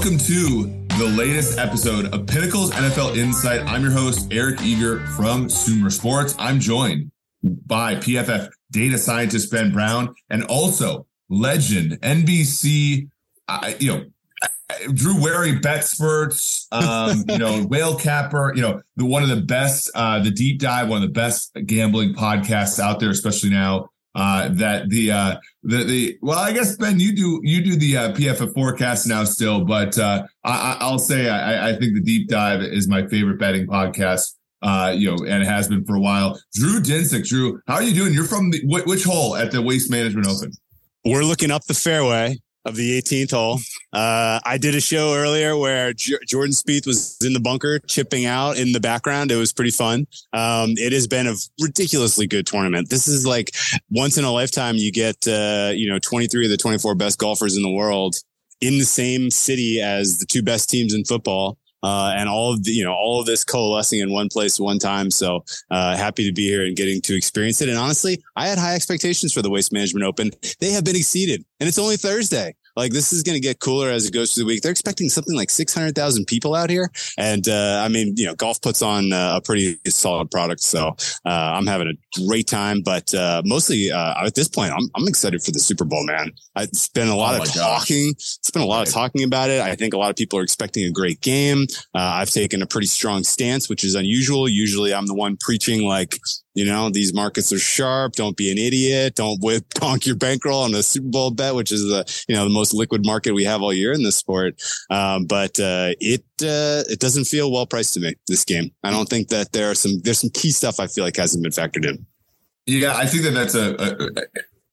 Welcome to the latest episode of Pinnacle's NFL Insight. I'm your host, Eric Eager from Sumer Sports. I'm joined by PFF data scientist Ben Brown and also legend NBC, uh, you know, Drew Wary bet spurts, um, you know, whale capper, you know, the one of the best, uh, the deep dive, one of the best gambling podcasts out there, especially now uh, that the uh, the the well, I guess Ben, you do you do the uh, PFF forecast now still, but uh, I, will say I, I think the deep dive is my favorite betting podcast. Uh, you know, and it has been for a while. Drew Dinsick, Drew, how are you doing? You're from the which hole at the Waste Management Open? We're looking up the fairway of the 18th hole. Uh, I did a show earlier where J- Jordan Spieth was in the bunker chipping out in the background. It was pretty fun. Um, it has been a ridiculously good tournament. This is like once in a lifetime. You get, uh, you know, 23 of the 24 best golfers in the world in the same city as the two best teams in football. Uh, and all of the, you know, all of this coalescing in one place one time. So, uh, happy to be here and getting to experience it. And honestly, I had high expectations for the Waste Management Open. They have been exceeded and it's only Thursday. Like this is going to get cooler as it goes through the week. They're expecting something like 600,000 people out here. And, uh, I mean, you know, golf puts on uh, a pretty solid product. So, uh, I'm having a great time, but, uh, mostly, uh, at this point, I'm, I'm excited for the Super Bowl, man. It's been a lot oh of talking. Gosh. It's been a lot of talking about it. I think a lot of people are expecting a great game. Uh, I've taken a pretty strong stance, which is unusual. Usually I'm the one preaching like, you know, these markets are sharp. Don't be an idiot. Don't whip, donk your bankroll on a Super Bowl bet, which is the, you know, the most liquid market we have all year in this sport. Um, but, uh, it, uh, it doesn't feel well priced to me, this game. I don't think that there are some, there's some key stuff I feel like hasn't been factored in. Yeah. I think that that's a, a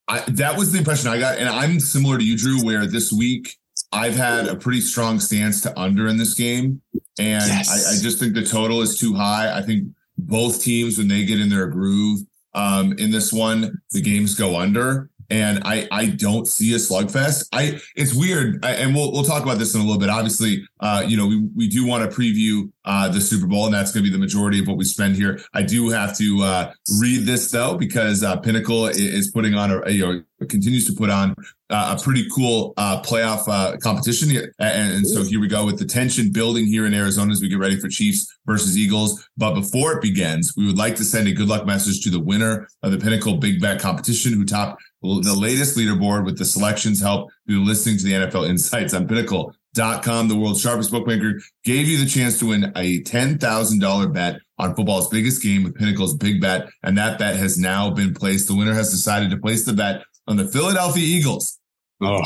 I, that was the impression I got. And I'm similar to you, Drew, where this week I've had a pretty strong stance to under in this game. And yes. I, I just think the total is too high. I think both teams when they get in their groove um, in this one, the games go under. And I, I don't see a slugfest. I, it's weird. I, and we'll, we'll talk about this in a little bit. Obviously, uh, you know, we, we do want to preview, uh, the Super Bowl and that's going to be the majority of what we spend here. I do have to, uh, read this though, because, uh, Pinnacle is putting on a, you know, continues to put on uh, a pretty cool uh, playoff uh, competition. And, and, so here we go with the tension building here in Arizona as we get ready for Chiefs versus Eagles. But before it begins, we would like to send a good luck message to the winner of the Pinnacle Big Bet competition who topped the latest leaderboard with the selections help through listening to the NFL insights on pinnacle.com. The world's sharpest bookmaker gave you the chance to win a $10,000 bet on football's biggest game with Pinnacle's big bet. And that bet has now been placed. The winner has decided to place the bet on the Philadelphia Eagles. Oh,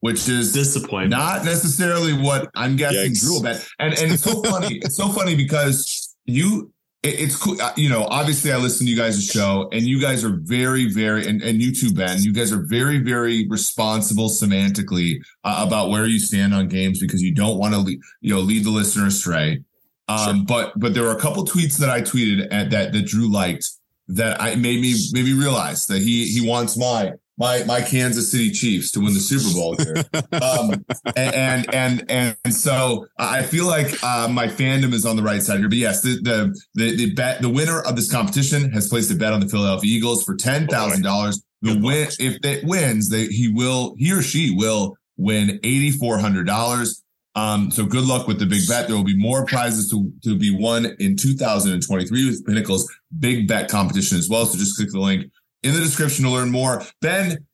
which is disappointing. Not necessarily what I'm guessing Yikes. Drew bet. And and it's so funny. It's so funny because you it's cool. Uh, you know, obviously I listen to you guys' show and you guys are very, very, and, and you too, Ben, you guys are very, very responsible semantically uh, about where you stand on games because you don't want to, you know, lead the listener astray. Um, sure. but, but there were a couple tweets that I tweeted at that, that Drew liked that I made me made me realize that he he wants my my my Kansas City Chiefs to win the Super Bowl here. um, and, and and and so I feel like uh, my fandom is on the right side here. But yes, the, the the the bet the winner of this competition has placed a bet on the Philadelphia Eagles for ten thousand dollars. The win if it wins, they he will he or she will win eighty four hundred dollars. Um, so good luck with the big bet. There will be more prizes to, to be won in 2023 with Pinnacle's big bet competition as well. So just click the link in the description to learn more. Ben,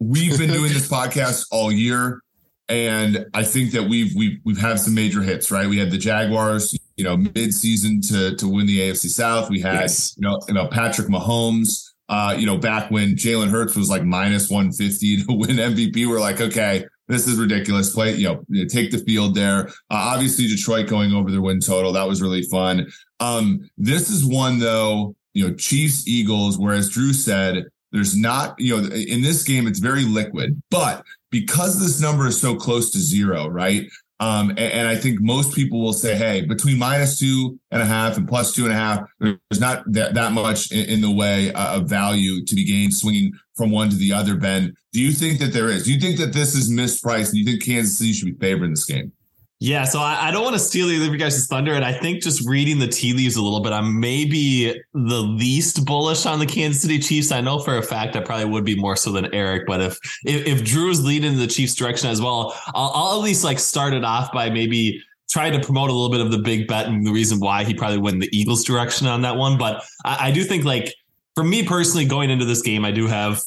we've been doing this podcast all year. And I think that we've we've we've had some major hits, right? We had the Jaguars, you know, mid-season to to win the AFC South. We had yes. you know, you know Patrick Mahomes, uh, you know, back when Jalen Hurts was like minus 150 to win MVP. We're like, okay, this is ridiculous. Play, you know, take the field there. Uh, obviously, Detroit going over their win total. That was really fun. Um, this is one though, you know, Chiefs, Eagles, whereas Drew said there's not, you know, in this game, it's very liquid, but because this number is so close to zero, right? Um, and, and, I think most people will say, hey, between minus two and a half and plus two and a half, there's not that, that much in, in the way uh, of value to be gained swinging from one to the other. Ben, do you think that there is? Do you think that this is mispriced? And you think Kansas City should be favored in this game? Yeah, so I, I don't want to steal either of you guys' thunder, and I think just reading the tea leaves a little bit, I'm maybe the least bullish on the Kansas City Chiefs. I know for a fact I probably would be more so than Eric, but if if, if Drew's leading the Chiefs direction as well, I'll, I'll at least like start it off by maybe trying to promote a little bit of the big bet and the reason why he probably went the Eagles direction on that one. But I, I do think like for me personally, going into this game, I do have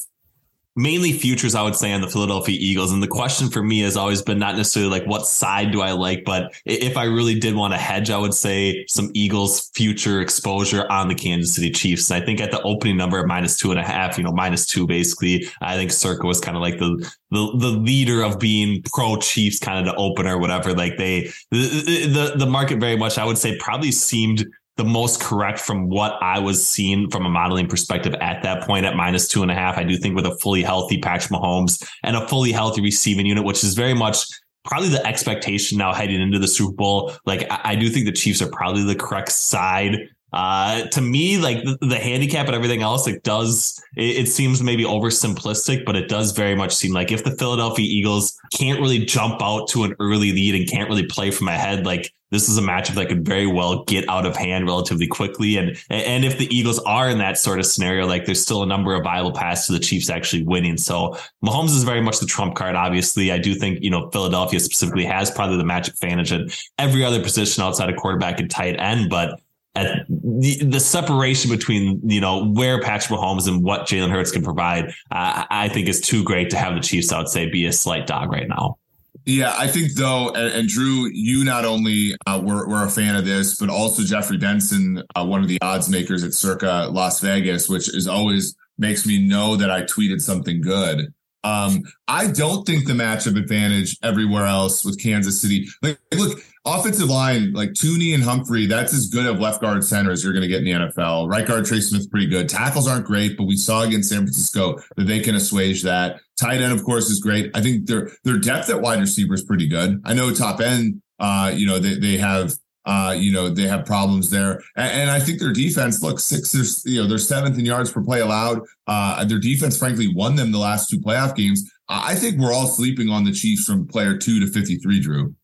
mainly futures, I would say, on the Philadelphia Eagles. And the question for me has always been not necessarily like what side do I like, but if I really did want to hedge, I would say some Eagles future exposure on the Kansas City Chiefs. And I think at the opening number at minus two and a half, you know, minus two basically, I think Circa was kind of like the the the leader of being pro Chiefs kind of the opener, whatever. Like they the, the the market very much, I would say, probably seemed the most correct from what I was seeing from a modeling perspective at that point at minus two and a half. I do think with a fully healthy Patrick Mahomes and a fully healthy receiving unit, which is very much probably the expectation now heading into the Super Bowl. Like I, I do think the Chiefs are probably the correct side uh, to me, like the, the, handicap and everything else, it does, it, it, seems maybe oversimplistic, but it does very much seem like if the Philadelphia Eagles can't really jump out to an early lead and can't really play from ahead, like this is a matchup that could very well get out of hand relatively quickly. And, and if the Eagles are in that sort of scenario, like there's still a number of viable paths to the Chiefs actually winning. So Mahomes is very much the trump card. Obviously, I do think, you know, Philadelphia specifically has probably the match advantage at every other position outside of quarterback and tight end, but at the, the separation between you know where Patrick Mahomes and what Jalen Hurts can provide, uh, I think is too great to have the Chiefs. I would say be a slight dog right now. Yeah, I think though, and, and Drew, you not only uh, were, were a fan of this, but also Jeffrey Benson, uh, one of the odds makers at Circa Las Vegas, which is always makes me know that I tweeted something good. Um, I don't think the matchup advantage everywhere else with Kansas City. Like, look, offensive line, like Thuney and Humphrey, that's as good of left guard center as you're going to get in the NFL. Right guard Trey Smith, pretty good. Tackles aren't great, but we saw against San Francisco that they can assuage that. Tight end, of course, is great. I think their their depth at wide receiver is pretty good. I know top end, uh, you know, they they have uh, you know, they have problems there. And, and, I think their defense, look, six, you know, they're seventh in yards per play allowed. Uh, their defense, frankly, won them the last two playoff games. I think we're all sleeping on the Chiefs from player two to 53, Drew.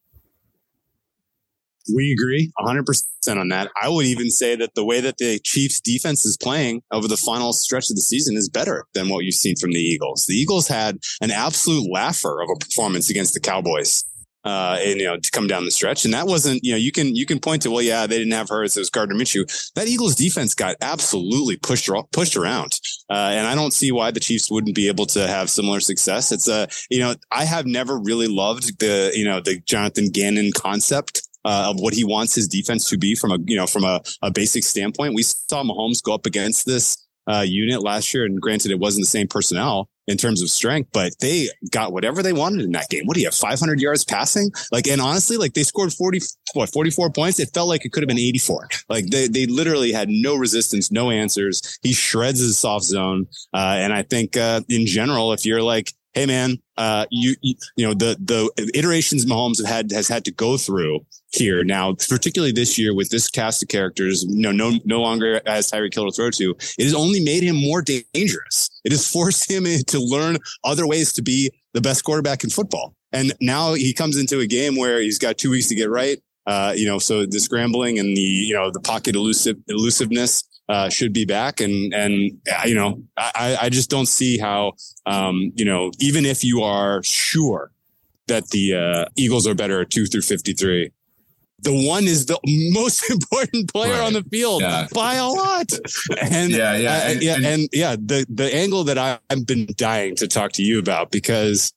We agree 100% on that. I would even say that the way that the Chiefs defense is playing over the final stretch of the season is better than what you've seen from the Eagles. The Eagles had an absolute laugher of a performance against the Cowboys uh, and you know to come down the stretch. And that wasn't you know you can you can point to well yeah they didn't have Hurts it was Gardner Minshew. That Eagles defense got absolutely pushed pushed around, uh, and I don't see why the Chiefs wouldn't be able to have similar success. It's a you know I have never really loved the you know the Jonathan Gannon concept. Uh, of what he wants his defense to be from a you know from a, a basic standpoint. We saw Mahomes go up against this uh, unit last year, and granted, it wasn't the same personnel, in terms of strength, but they got whatever they wanted in that game. What do you have? 500 yards passing? Like, and honestly, like they scored 40, what, 44 points. It felt like it could have been 84. Like they, they literally had no resistance, no answers. He shreds his soft zone. Uh, and I think, uh, in general, if you're like, Hey man, uh, you, you, you know, the, the iterations Mahomes have had, has had to go through here now, particularly this year with this cast of characters, you know, no, no longer has Tyreek Hill to throw to. It has only made him more dangerous. It has forced him to learn other ways to be the best quarterback in football. And now he comes into a game where he's got two weeks to get right. Uh, you know, so the scrambling and the, you know, the pocket elusive, elusiveness, uh, should be back. And, and, uh, you know, I, I just don't see how, um, you know, even if you are sure that the, uh, Eagles are better at two through 53, the one is the most important player right. on the field yeah. by a lot. And yeah, yeah, and, yeah, and, and, yeah, the the angle that I, I've been dying to talk to you about because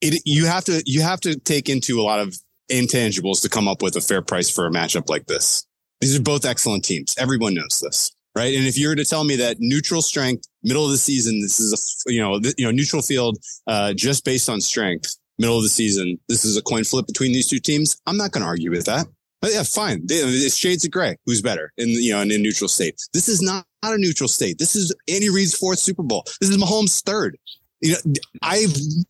it you have to you have to take into a lot of intangibles to come up with a fair price for a matchup like this. These are both excellent teams. Everyone knows this, right? And if you were to tell me that neutral strength, middle of the season, this is a you know you know neutral field, uh, just based on strength middle of the season, this is a coin flip between these two teams. I'm not going to argue with that. But yeah, fine. It's shades of gray. Who's better in you know in a neutral state? This is not, not a neutral state. This is Andy Reid's fourth Super Bowl. This is Mahomes' third. You know, I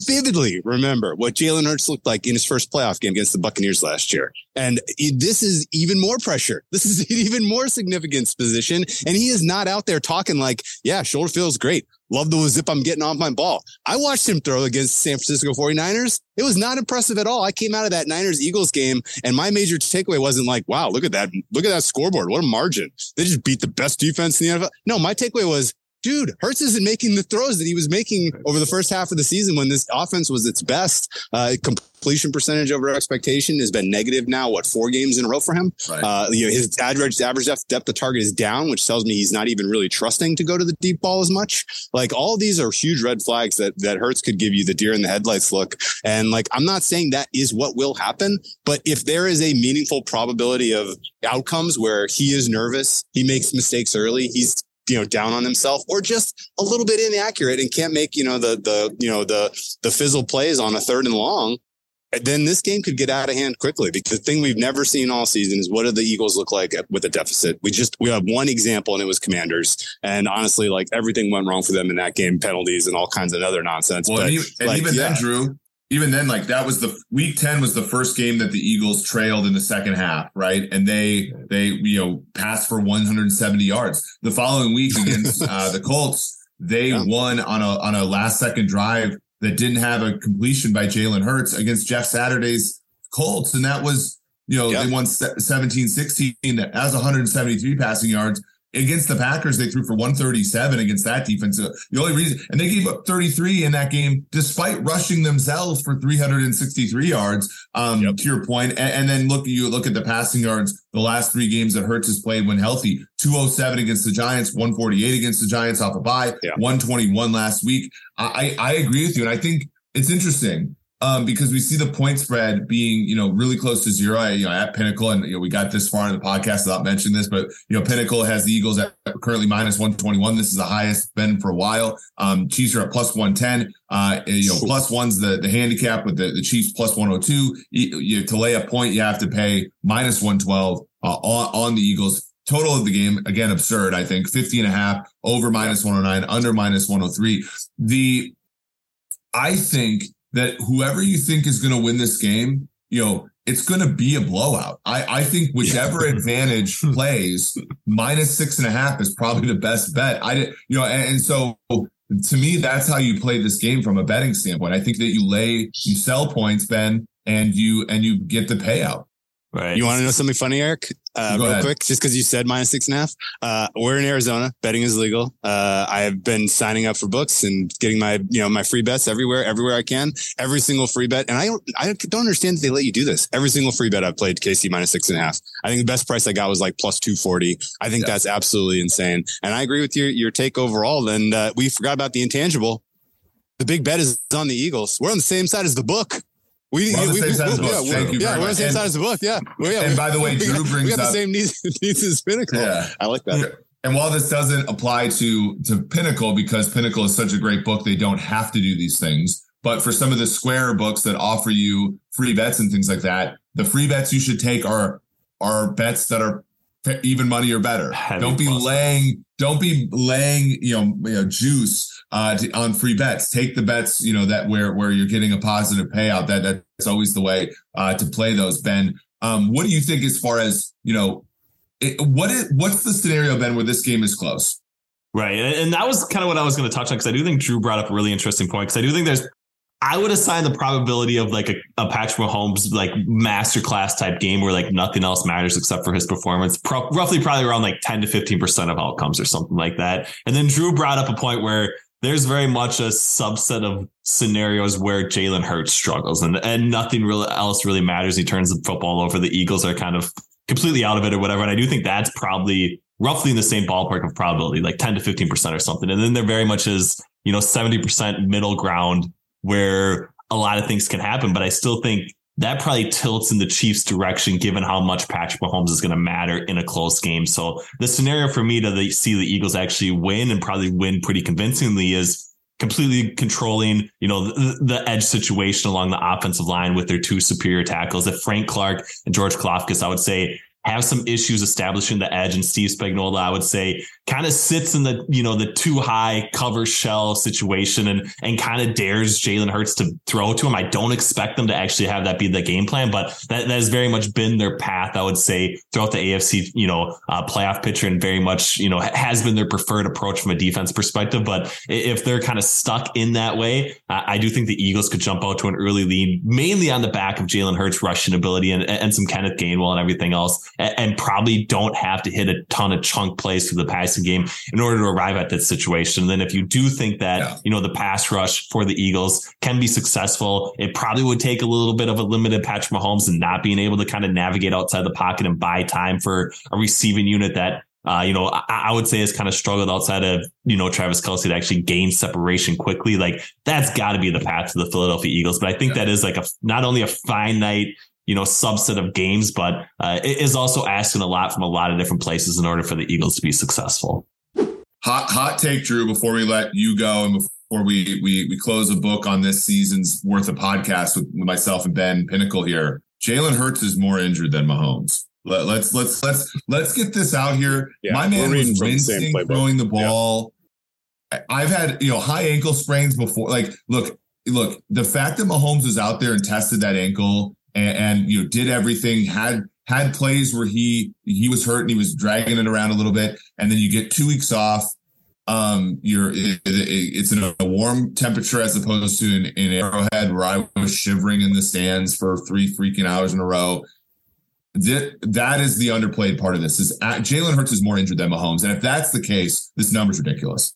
vividly remember what Jalen Hurts looked like in his first playoff game against the Buccaneers last year. And this is even more pressure. This is an even more significant position. And he is not out there talking like, yeah, shoulder feels great. Love the zip I'm getting off my ball. I watched him throw against San Francisco 49ers. It was not impressive at all. I came out of that Niners Eagles game and my major takeaway wasn't like, wow, look at that. Look at that scoreboard. What a margin. They just beat the best defense in the NFL. No, my takeaway was dude, Hurts isn't making the throws that he was making over the first half of the season when this offense was its best. Uh, completion percentage over expectation has been negative now. What four games in a row for him? Right. Uh, you know, his average average depth, depth of target is down, which tells me he's not even really trusting to go to the deep ball as much. Like all these are huge red flags that that Hurts could give you the deer in the headlights look. And like I'm not saying that is what will happen, but if there is a meaningful probability of outcomes where he is nervous, he makes mistakes early, he's you know down on himself or just a little bit inaccurate and can't make you know the the you know the the fizzle plays on a third and long then this game could get out of hand quickly because the thing we've never seen all season is what do the Eagles look like with a deficit? We just we have one example and it was Commanders, and honestly, like everything went wrong for them in that game, penalties and all kinds of other nonsense. Well, but, and even, and like, even yeah. then, Drew, even then, like that was the week 10 was the first game that the Eagles trailed in the second half, right? And they, they, you know, passed for 170 yards. The following week against uh, the Colts, they yeah. won on a, on a last second drive that didn't have a completion by Jalen Hurts against Jeff Saturday's Colts. And that was, you know, yeah. they won 17 16. That has 173 passing yards against the Packers, they threw for 137 against that defense. The only reason, and they gave up 33 in that game, despite rushing themselves for 363 yards. Um, yep. to your point, and, and, then look, you look at the passing yards. The last three games that Hurts has played when healthy: 207 against the Giants, 148 against the Giants off a bye, yeah. 121 last week. I, I agree with you, and I think it's interesting um, because we see the point spread being, you know, really close to zero. You know, at Pinnacle, and you know, we got this far in the podcast without mentioning this, but you know, Pinnacle has the Eagles at currently minus one twenty one. This is the highest been for a while. Um, Chiefs are at plus one ten. Uh, you know, plus one's the the handicap with the, the Chiefs plus one hundred two. You, you, to lay a point, you have to pay minus one twelve uh, on on the Eagles. Total of the game, again, absurd. I think 50 and a half over minus 109, under minus 103. The, I think that whoever you think is going to win this game, you know, it's going to be a blowout. I, I think whichever yeah. advantage plays, minus six and a half is probably the best bet. I did, you know, and, and so to me, that's how you play this game from a betting standpoint. I think that you lay, you sell points, Ben, and you and you get the payout. Right. You want to know something funny, Eric? Uh, real ahead. quick, just because you said minus six and a half. Uh, we're in Arizona. Betting is legal. Uh, I have been signing up for books and getting my, you know, my free bets everywhere, everywhere I can. Every single free bet, and I don't, I don't understand that they let you do this. Every single free bet I've played KC minus six and a half. I think the best price I got was like plus two forty. I think yeah. that's absolutely insane. And I agree with your your take overall. And uh, we forgot about the intangible. The big bet is on the Eagles. We're on the same side as the book. We, we're on the we, same side as the book. Yeah, Thank you. Yeah, we're on the same and, side as the book. Yeah. Well, yeah. And by the way, Drew brings we got the up, same needs, needs as Pinnacle. Yeah. I like that. And while this doesn't apply to to Pinnacle because Pinnacle is such a great book, they don't have to do these things. But for some of the Square books that offer you free bets and things like that, the free bets you should take are are bets that are even money or better. Heavy don't be plus. laying don't be laying you know, you know juice uh, to, on free bets. Take the bets, you know, that where where you're getting a positive payout. That that's always the way uh, to play those. Ben, um, what do you think as far as you know? It, what is what's the scenario, Ben, where this game is close? Right, and that was kind of what I was going to touch on because I do think Drew brought up a really interesting point because I do think there's I would assign the probability of like a, a Patrick Mahomes like masterclass type game where like nothing else matters except for his performance, pro- roughly probably around like 10 to 15% of outcomes or something like that. And then Drew brought up a point where there's very much a subset of scenarios where Jalen Hurts struggles and, and nothing really else really matters. He turns the football over. The Eagles are kind of completely out of it or whatever. And I do think that's probably roughly in the same ballpark of probability, like 10 to 15% or something. And then there very much is, you know, 70% middle ground where a lot of things can happen. But I still think that probably tilts in the Chiefs' direction, given how much Patrick Mahomes is going to matter in a close game. So the scenario for me to see the Eagles actually win and probably win pretty convincingly is completely controlling, you know, the, the, edge situation along the offensive line with their two superior tackles. If Frank Clark and George Karlaftis, I would say have some issues establishing the edge. And Steve Spagnuolo, I would say, kind of sits in the you know the too high cover shell situation and and kind of dares Jalen Hurts to throw to him. I don't expect them to actually have that be the game plan, but that, that has very much been their path. I would say throughout the AFC, you know, uh, playoff picture, and very much you know has been their preferred approach from a defense perspective. But if they're kind of stuck in that way, I, I do think the Eagles could jump out to an early lead, mainly on the back of Jalen Hurts' rushing ability and and some Kenneth Gainwell and everything else, and, probably don't have to hit a ton of chunk plays for the passing game in order to arrive at that situation. And then if you do think that, yeah. you know, the pass rush for the Eagles can be successful, it probably would take a little bit of a limited Patrick Mahomes and not being able to kind of navigate outside the pocket and buy time for a receiving unit that uh, you know, I, I, would say has kind of struggled outside of, you know, Travis Kelce to actually gain separation quickly. Like that's got to be the path to the Philadelphia Eagles. But I think yeah. that is like a, not only a finite, you know, subset of games, but uh, it is also asking a lot from a lot of different places in order for the Eagles to be successful. Hot hot take, Drew. Before we let you go and before we we we close a book on this season's worth of podcast with, with myself and Ben Pinnacle here, Jalen Hurts is more injured than Mahomes. Let, us let's let's let's get this out here. Yeah, My man was wincing throwing the ball. Yeah. I've had you know high ankle sprains before. Like, look, look, the fact that Mahomes was out there and tested that ankle and, and you know did everything had had plays where he he was hurt and he was dragging it around a little bit, and then you get two weeks off. Um, you're it, it, it's in a warm temperature as opposed to in, in Arrowhead where I was shivering in the stands for three freaking hours in a row. That is the underplayed part of this. Is Jalen Hurts is more injured than Mahomes, and if that's the case, this number's ridiculous.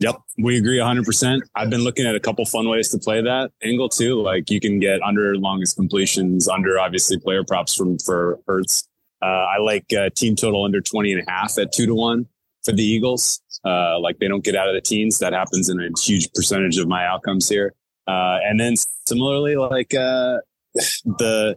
Yep, we agree 100%. I've been looking at a couple fun ways to play that angle too. Like you can get under longest completions, under obviously player props from for Hurts. Uh, I like uh, team total under 20 and a half at two to one for the Eagles. Uh, like they don't get out of the teens. That happens in a huge percentage of my outcomes here. Uh, and then similarly, like uh, the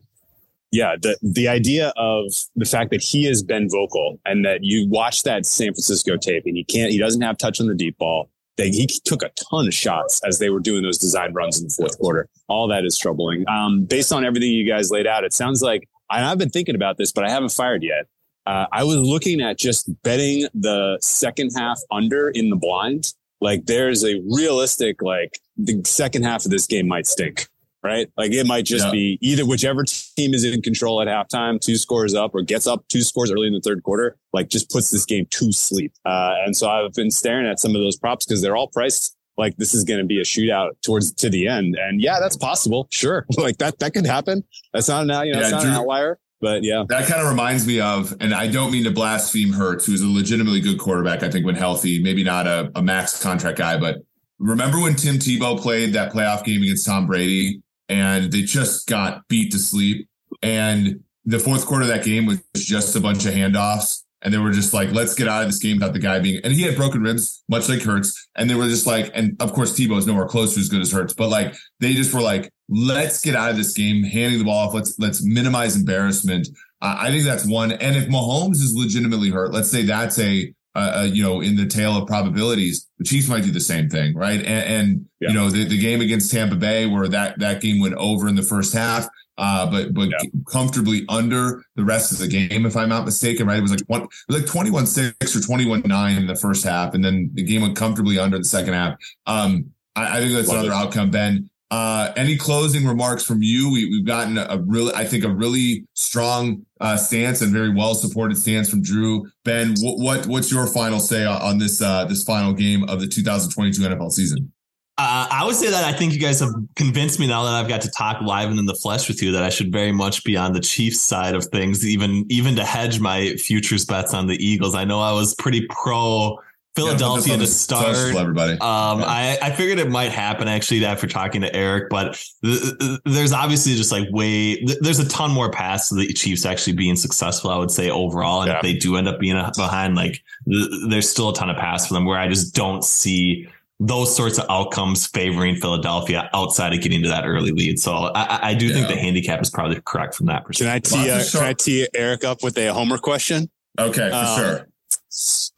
yeah, the the idea of the fact that he has been vocal and that you watch that San Francisco tape and he can't, he doesn't have touch on the deep ball. They, he took a ton of shots as they were doing those design runs in the fourth quarter. All that is troubling. Um, based on everything you guys laid out, it sounds like I've been thinking about this, but I haven't fired yet. Uh, I was looking at just betting the second half under in the blind. Like there's a realistic, like the second half of this game might stink right? Like it might just yeah. be either whichever team is in control at halftime, two scores up, or gets up two scores early in the third quarter, like just puts this game to sleep. Uh, and so I've been staring at some of those props because they're all priced like this is going to be a shootout towards to the end. And yeah, that's possible. Sure, like that that could happen. That's not an you know, yeah, not Drew, an outlier. But yeah, that kind of reminds me of, and I don't mean to blaspheme Hurts, who's a legitimately good quarterback. I think when healthy, maybe not a, a max contract guy, but remember when Tim Tebow played that playoff game against Tom Brady and they just got beat to sleep. And the fourth quarter of that game was just a bunch of handoffs. And they were just like, let's get out of this game without the guy being, and he had broken ribs, much like Hurts. And they were just like, and of course, Tebow is nowhere close to as good as Hurts, but like, they just were like, let's get out of this game, handing the ball off. Let's, let's minimize embarrassment. Uh, I think that's one. And if Mahomes is legitimately hurt, let's say that's a, uh, uh, you know, in the tale of probabilities, the Chiefs might do the same thing, right? And, and yeah. you know, the, the game against Tampa Bay, where that that game went over in the first half, uh, but but yeah. comfortably under the rest of the game, if I'm not mistaken, right? It was like one, was like 21 six or 21 nine in the first half, and then the game went comfortably under the second half. Um, I, I think that's Love another it. outcome, Ben. Uh, any closing remarks from you? We, have gotten a, really, I think, a really strong uh, stance and very well supported stance from Drew. Ben, what, what what's your final say on this uh, this final game of the 2022 NFL season? Uh, I would say that I think you guys have convinced me now that I've got to talk live and in the flesh with you that I should very much be on the Chiefs side of things, even even to hedge my futures bets on the Eagles. I know I was pretty pro Philadelphia yeah, to start. Everybody. Um, yeah. I, I figured it might happen actually after talking to Eric, but th- th- there's obviously just like way th- there's a ton more paths to the Chiefs actually being successful. I would say overall, and yeah. if they do end up being behind, like there's still a ton of paths for them where I just don't see those sorts of outcomes favoring Philadelphia outside of getting to that early lead. So I, I do think the handicap is probably correct from that perspective. Can I tee, uh, can I tee Eric up with a homer question? Okay, for um, sure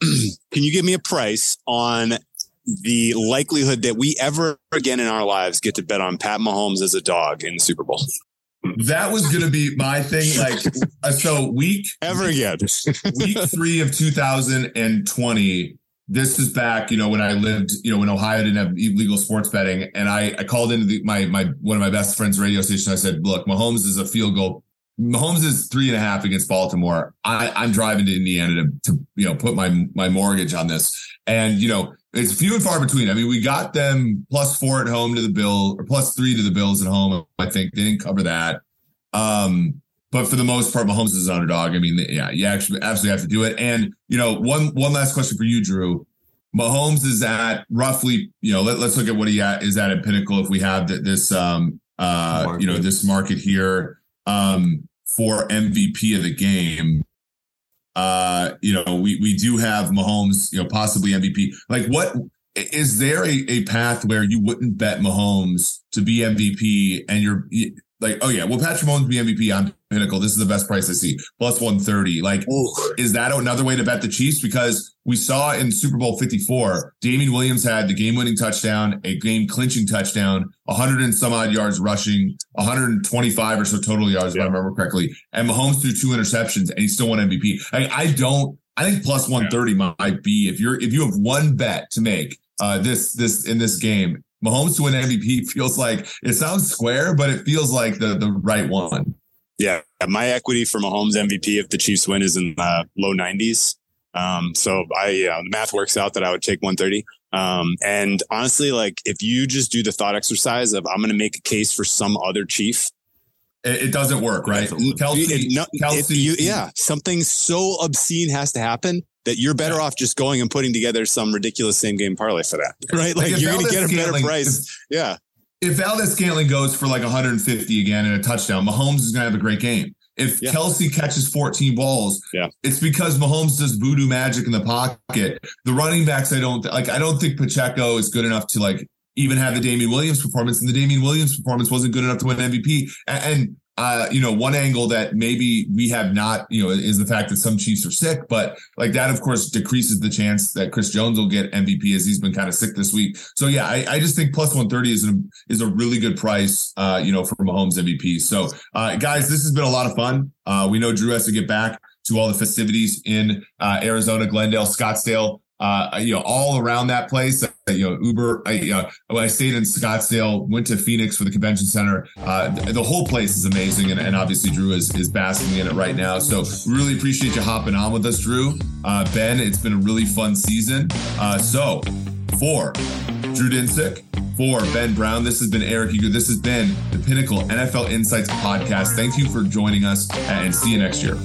can you give me a price on the likelihood that we ever again in our lives get to bet on Pat Mahomes as a dog in the Super Bowl? that was going to be my thing. Like, uh, so week ever again, week three of 2020. This is back, you know, when I lived, you know, when Ohio didn't have legal sports betting, and I, I called into the, my my one of my best friends' radio station. I said, "Look, Mahomes is a field goal. Mahomes is three and a half against Baltimore. I, I'm driving to Indiana to, to you know put my my mortgage on this, and you know it's few and far between. I mean, we got them plus four at home to the Bill or plus three to the Bills at home. I think they didn't cover that. Um, but for the most part, Mahomes is an underdog. I mean, yeah, you actually absolutely have to do it. And you know, one one last question for you, Drew. Mahomes is at roughly, you know, let, us look at what he at, is at at Pinnacle. If we have this, um, uh, market. you know, this market here, um, for MVP of the game, uh, you know, we we do have Mahomes, you know, possibly MVP. Like, what is there a, a path where you wouldn't bet Mahomes to be MVP and you're like, oh yeah, well, Patrick Mahomes be MVP on Pinnacle. This is the best price I see, plus 130. Like, Ooh. is that another way to bet the Chiefs? Because we saw in Super Bowl 54, Damien Williams had the game winning touchdown, a game clinching touchdown, 100 and some odd yards rushing, 125 or so total yards, yeah. if I remember correctly. And Mahomes threw two interceptions and he still won MVP. I, I don't, I think plus 130 yeah. might be if you're, if you have one bet to make, uh, this, this in this game, Mahomes to win MVP feels like it sounds square, but it feels like the the right one. Yeah, my equity for Mahomes MVP if the Chiefs win is in the low 90s. Um, so I yeah, the math works out that I would take 130. Um, and honestly, like if you just do the thought exercise of I'm going to make a case for some other Chief, it, it doesn't work, right? Kelce, it, no, Kelce, you, yeah, something so obscene has to happen that you're better yeah. off just going and putting together some ridiculous same game parlay for that, right? Like, like you're going to get a better price. If, yeah. If Valdes-Scantling goes for like 150 again and a touchdown, Mahomes is going to have a great game. If yeah. Kelce catches 14 balls, yeah. it's because Mahomes does voodoo magic in the pocket. The running backs, I don't like. I don't think Pacheco is good enough to like even have the Damien Williams performance, and the Damien Williams performance wasn't good enough to win MVP. And, and uh, you know, one angle that maybe we have not, you know, is the fact that some Chiefs are sick, but like that, of course, decreases the chance that Chris Jones will get MVP as he's been kind of sick this week. So yeah, I, I just think plus 130 is a, is a really good price, uh, you know, for Mahomes MVP. So, uh, guys, this has been a lot of fun. Uh, we know Drew has to get back to all the festivities in uh, Arizona, Glendale, Scottsdale uh, you know, all around that place. Uh, you know, Uber. I, you know, I stayed in Scottsdale, went to Phoenix for the convention center. Uh, the, the, whole place is amazing, and, and, obviously Drew is is basking in it right now. So really appreciate you hopping on with us, Drew. Uh, ben, it's been a really fun season. Uh, so for Drew Dinsick, for Ben Brown, this has been Eric Eager. This has been the Pinnacle NFL Insights podcast. Thank you for joining us, and see you next year.